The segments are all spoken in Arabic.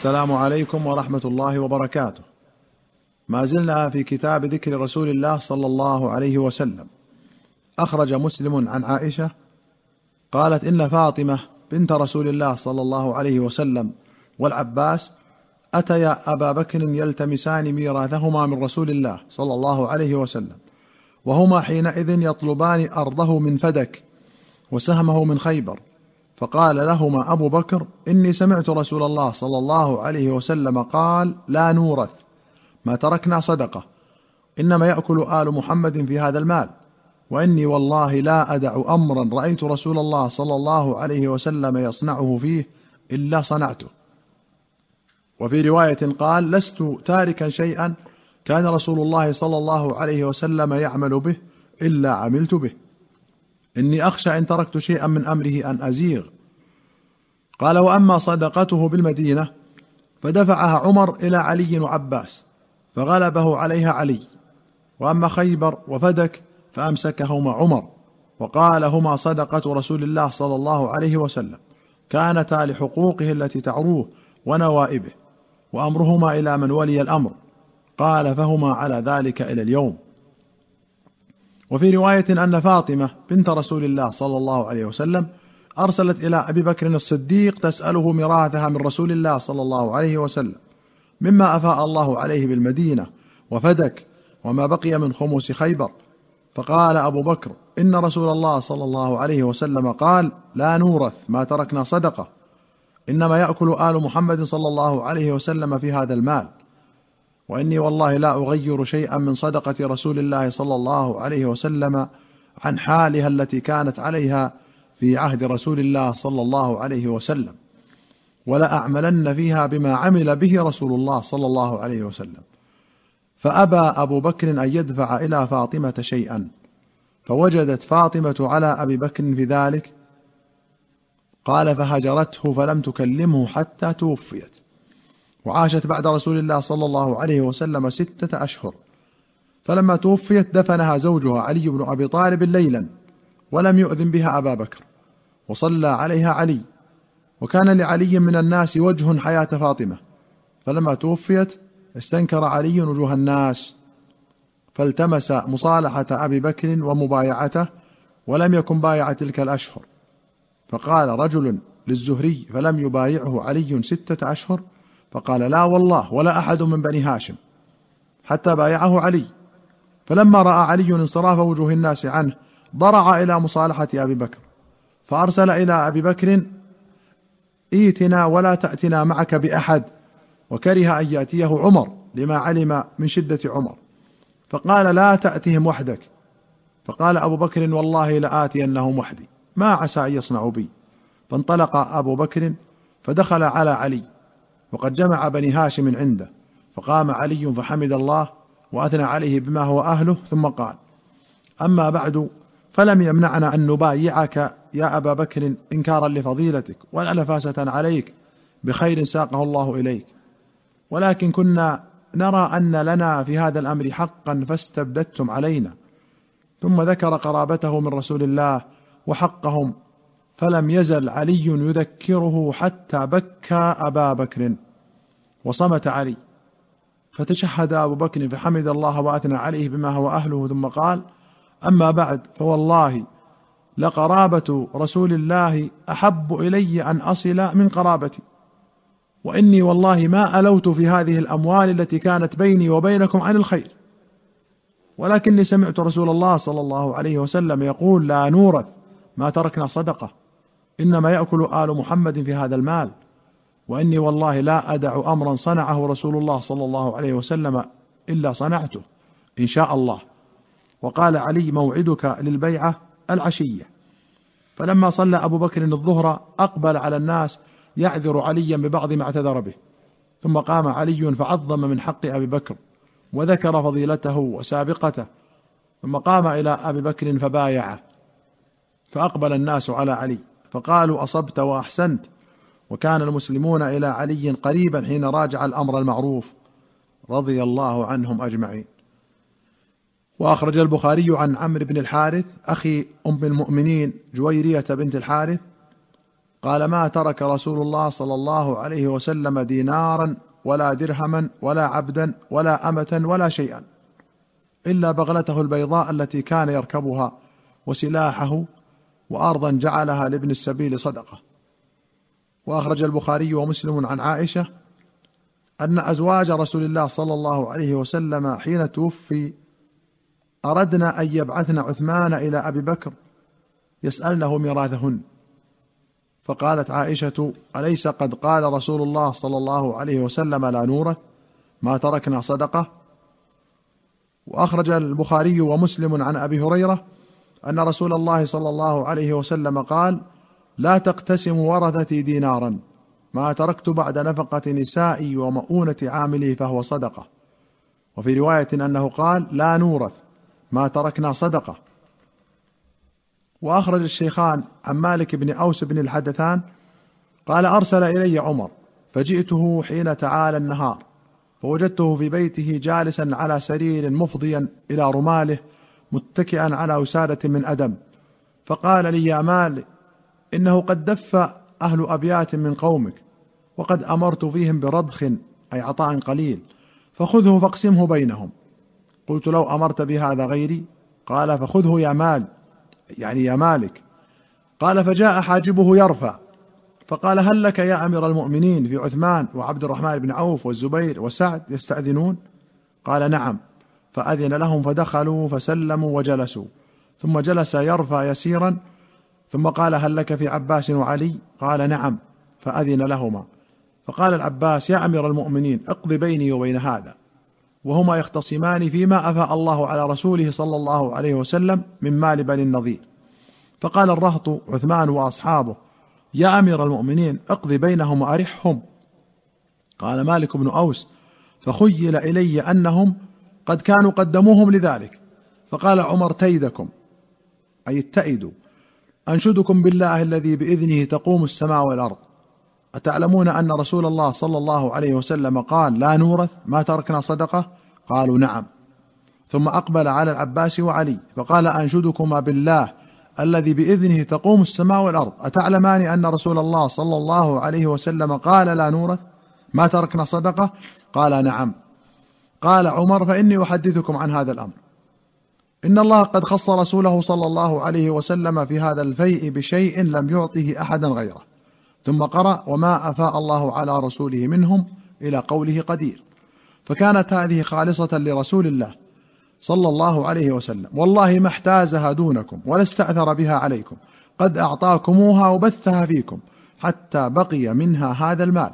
السلام عليكم ورحمة الله وبركاته. ما زلنا في كتاب ذكر رسول الله صلى الله عليه وسلم. أخرج مسلم عن عائشة قالت إن فاطمة بنت رسول الله صلى الله عليه وسلم والعباس أتيا أبا بكر يلتمسان ميراثهما من رسول الله صلى الله عليه وسلم وهما حينئذ يطلبان أرضه من فدك وسهمه من خيبر. فقال لهما أبو بكر إني سمعت رسول الله صلى الله عليه وسلم قال لا نورث ما تركنا صدقة إنما يأكل آل محمد في هذا المال وإني والله لا أدع أمرا رأيت رسول الله صلى الله عليه وسلم يصنعه فيه إلا صنعته. وفي رواية قال لست تاركا شيئا كان رسول الله صلى الله عليه وسلم يعمل به إلا عملت به. إني أخشى إن تركت شيئا من أمره أن أزيغ. قال وأما صدقته بالمدينة فدفعها عمر إلى علي وعباس فغلبه عليها علي. وأما خيبر وفدك فأمسكهما عمر. وقال هما صدقة رسول الله صلى الله عليه وسلم. كانتا لحقوقه التي تعروه ونوائبه وأمرهما إلى من ولي الأمر. قال فهما على ذلك إلى اليوم. وفي رواية أن فاطمة بنت رسول الله صلى الله عليه وسلم أرسلت إلى أبي بكر الصديق تسأله ميراثها من رسول الله صلى الله عليه وسلم مما أفاء الله عليه بالمدينة وفدك وما بقي من خمس خيبر. فقال أبو بكر إن رسول الله صلى الله عليه وسلم قال لا نورث ما تركنا صدقة إنما يأكل آل محمد صلى الله عليه وسلم في هذا المال. وإني والله لا أغير شيئا من صدقة رسول الله صلى الله عليه وسلم عن حالها التي كانت عليها في عهد رسول الله صلى الله عليه وسلم. ولا أعملن فيها بما عمل به رسول الله صلى الله عليه وسلم. فأبى أبو بكر أن يدفع إلى فاطمة شيئا. فوجدت فاطمة على أبي بكر في ذلك. قال فهجرته فلم تكلمه حتى توفيت. وعاشت بعد رسول الله صلى الله عليه وسلم ستة أشهر. فلما توفيت دفنها زوجها علي بن أبي طالب ليلا ولم يؤذن بها أبا بكر وصلى عليها علي. وكان لعلي من الناس وجه حياة فاطمة. فلما توفيت استنكر علي وجوه الناس فالتمس مصالحة أبي بكر ومبايعته ولم يكن بايع تلك الأشهر. فقال رجل للزهري فلم يبايعه علي ستة أشهر فقال لا والله ولا أحد من بني هاشم حتى بايعه علي. فلما رأى علي انصراف وجوه الناس عنه ضرع إلى مصالحة أبي بكر. فأرسل إلى أبي بكر ائتنا ولا تأتنا معك بأحد. وكره أن يأتيه عمر لما علم من شدة عمر. فقال لا تأتهم وحدك. فقال أبو بكر والله لآتينهم وحدي ما عسى أن يصنعوا بي. فانطلق أبو بكر فدخل على علي. وقد جمع بني هاشم عنده فقام علي فحمد الله وأثنى عليه بما هو أهله ثم قال أما بعد فلم يمنعنا أن نبايعك يا أبا بكر إنكارا لفضيلتك ولا نفاسة عليك بخير ساقه الله إليك. ولكن كنا نرى أن لنا في هذا الأمر حقا فاستبددتم علينا. ثم ذكر قرابته من رسول الله وحقهم فلم يزل علي يذكره حتى بكى أبا بكر وصمت علي. فتشهد أبو بكر فحمد الله وأثنى عليه بما هو أهله ثم قال أما بعد فوالله لقرابة رسول الله أحب إلي أن أصل من قرابتي. وإني والله ما ألوت في هذه الأموال التي كانت بيني وبينكم عن الخير. ولكني سمعت رسول الله صلى الله عليه وسلم يقول لا نورث ما تركنا صدقة. إنما يأكل آل محمد في هذا المال. وإني والله لا أدع امرا صنعه رسول الله صلى الله عليه وسلم إلا صنعته إن شاء الله. وقال علي موعدك للبيعة العشية. فلما صلى أبو بكر الظهر أقبل على الناس يعذر عليا ببعض ما اعتذر به. ثم قام علي فعظم من حق أبي بكر وذكر فضيلته وسابقته. ثم قام إلى أبي بكر فبايعه. فأقبل الناس على علي. فقالوا أصبت وأحسنت. وكان المسلمون إلى علي قريبا حين راجع الأمر المعروف رضي الله عنهم أجمعين. وأخرج البخاري عن عمرو بن الحارث أخي أم المؤمنين جويرية بنت الحارث قال ما ترك رسول الله صلى الله عليه وسلم دينارا ولا درهما ولا عبدا ولا أمة ولا شيئا إلا بغلته البيضاء التي كان يركبها وسلاحه وارضا جعلها لابن السبيل صدقة. وأخرج البخاري ومسلم عن عائشة أن أزواج رسول الله صلى الله عليه وسلم حين توفي أردنا أن يبعثن عثمان إلى أبي بكر يسألنه ميراثهن. فقالت عائشة أليس قد قال رسول الله صلى الله عليه وسلم لا نورث؟ ما تركنا صدقة. وأخرج البخاري ومسلم عن أبي هريرة أن رسول الله صلى الله عليه وسلم قال لا تقتسم ورثتي دينارا ما تركت بعد نفقة نسائي ومؤونة عاملي فهو صدقة. وفي رواية أنه قال لا نورث ما تركنا صدقة. وأخرج الشيخان عن مالك بن أوس بن الحدثان قال أرسل إلي عمر فجئته حين تعالى النهار فوجدته في بيته جالسا على سرير مفضيا إلى رماله متكئا على وساده من أدم. فقال لي يا مال إنه قد دف أهل أبيات من قومك وقد أمرت فيهم برضخ أي عطاء قليل فخذه فاقسمه بينهم. قلت لو أمرت بهذا غيري؟ قال فخذه يا مال يعني يا مالك. قال فجاء حاجبه يرفع. فقال هل لك يا أمير المؤمنين في عثمان وعبد الرحمن بن عوف والزبير وسعد يستأذنون؟ قال نعم. فأذن لهم فدخلوا فسلموا وجلسوا. ثم جلس يرفع يسيرا ثم قال هل لك في عباس وعلي؟ قال نعم فأذن لهما. فقال العباس يا أمير المؤمنين اقض بيني وبين هذا. وهما يختصمان فيما أفاء الله على رسوله صلى الله عليه وسلم من مال بني النضير. فقال الرهط عثمان وأصحابه يا أمير المؤمنين اقض بينهم وأرحهم. قال مالك بن أوس فخيل إلي أنهم قد كانوا قدموهم لذلك. فقال عمر تيدكم أي اتئدوا أنشدكم بالله الذي بإذنه تقوم السماء والأرض. أتعلمون أن رسول الله صلى الله عليه وسلم قال لا نورث ما تركنا صدقة؟ قالوا نعم. ثم أقبل على العباس وعلي فقال أنشدكما بالله الذي بإذنه تقوم السماء والأرض. أتعلمان أن رسول الله صلى الله عليه وسلم قال لا نورث؟ ما تركنا صدقة؟ قال نعم. قال عمر فإني أحدثكم عن هذا الأمر. إن الله قد خص رسوله صلى الله عليه وسلم في هذا الفيء بشيء لم يعطه أحدا غيره. ثم قرأ وما أفاء الله على رسوله منهم إلى قوله قدير. فكانت هذه خالصة لرسول الله صلى الله عليه وسلم. والله ما احتازها دونكم ولا استأثر بها عليكم. قد أعطاكموها وبثها فيكم حتى بقي منها هذا المال.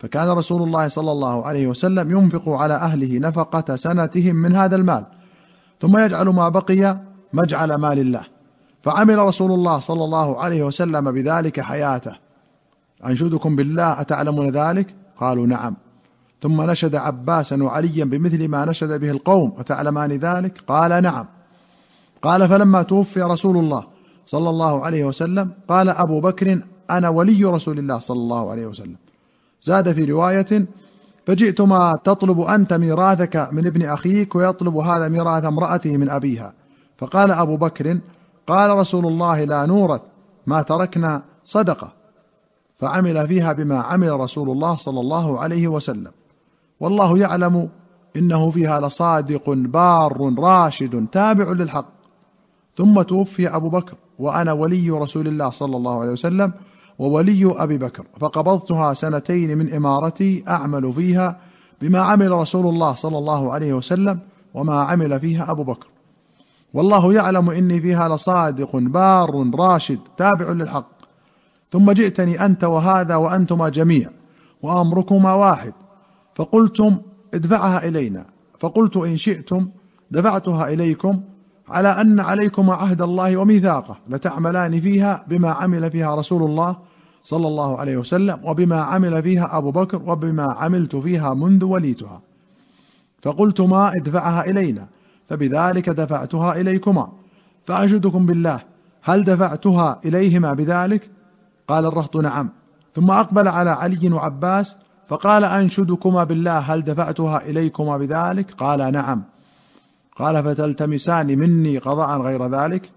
فكان رسول الله صلى الله عليه وسلم ينفق على أهله نفقة سنتهم من هذا المال ثم يجعل ما بقي مجعل مال الله. فعمل رسول الله صلى الله عليه وسلم بذلك حياته. أنشدكم بالله أتعلمون ذلك؟ قالوا نعم. ثم نشد عباسا وعليا بمثل ما نشد به القوم أتعلمان ذلك؟ قال نعم. قال فلما توفي رسول الله صلى الله عليه وسلم قال أبو بكر أنا ولي رسول الله صلى الله عليه وسلم. زاد في رواية فجئتما تطلب أنت ميراثك من ابن أخيك ويطلب هذا ميراث امرأته من أبيها. فقال أبو بكر قال رسول الله لا نورث ما تركنا صدقة. فعمل فيها بما عمل رسول الله صلى الله عليه وسلم. والله يعلم إنه فيها لصادق بار راشد تابع للحق. ثم توفي أبو بكر وأنا ولي رسول الله صلى الله عليه وسلم وولي أبي بكر فقبضتها سنتين من إمارتي أعمل فيها بما عمل رسول الله صلى الله عليه وسلم وما عمل فيها أبو بكر. والله يعلم إني فيها لصادق بار راشد تابع للحق. ثم جئتني أنت وهذا وأنتما جميع وأمركما واحد. فقلتم ادفعها إلينا. فقلت إن شئتم دفعتها إليكم على أن عليكما عهد الله وميثاقه لتعملان فيها بما عمل فيها رسول الله صلى الله عليه وسلم وبما عمل فيها أبو بكر وبما عملت فيها منذ وليتها. فقلتما ادفعها إلينا فبذلك دفعتها إليكما. فاشهدكم بالله هل دفعتها إليهما بذلك؟ قال الرهط نعم. ثم أقبل على علي وعباس فقال أنشدكما بالله هل دفعتها إليكما بذلك؟ قال نعم. قال فتلتمسان مني قضاء غير ذلك؟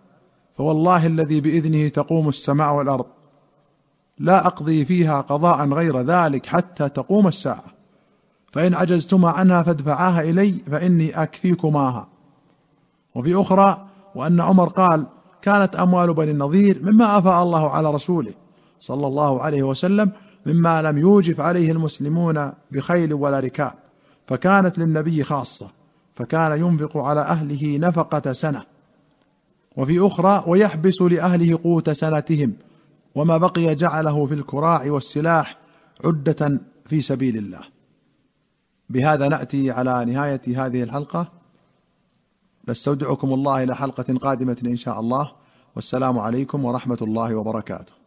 فوالله الذي بإذنه تقوم السماء والأرض. لا أقضي فيها قضاء غير ذلك حتى تقوم الساعة. فإن عجزتما عنها فادفعاها إلي فإني أكفيكماها. وفي أخرى وأن عمر قال كانت أموال بني النضير مما أفاء الله على رسوله صلى الله عليه وسلم مما لم يوجف عليه المسلمون بخيل ولا ركاب فكانت للنبي خاصة فكان ينفق على أهله نفقة سنة. وفي أخرى ويحبس لأهله قوت سنتهم وما بقي جعله في الكراع والسلاح عدة في سبيل الله. بهذا نأتي على نهاية هذه الحلقة. نستودعكم الله إلى حلقة قادمة إن شاء الله. والسلام عليكم ورحمة الله وبركاته.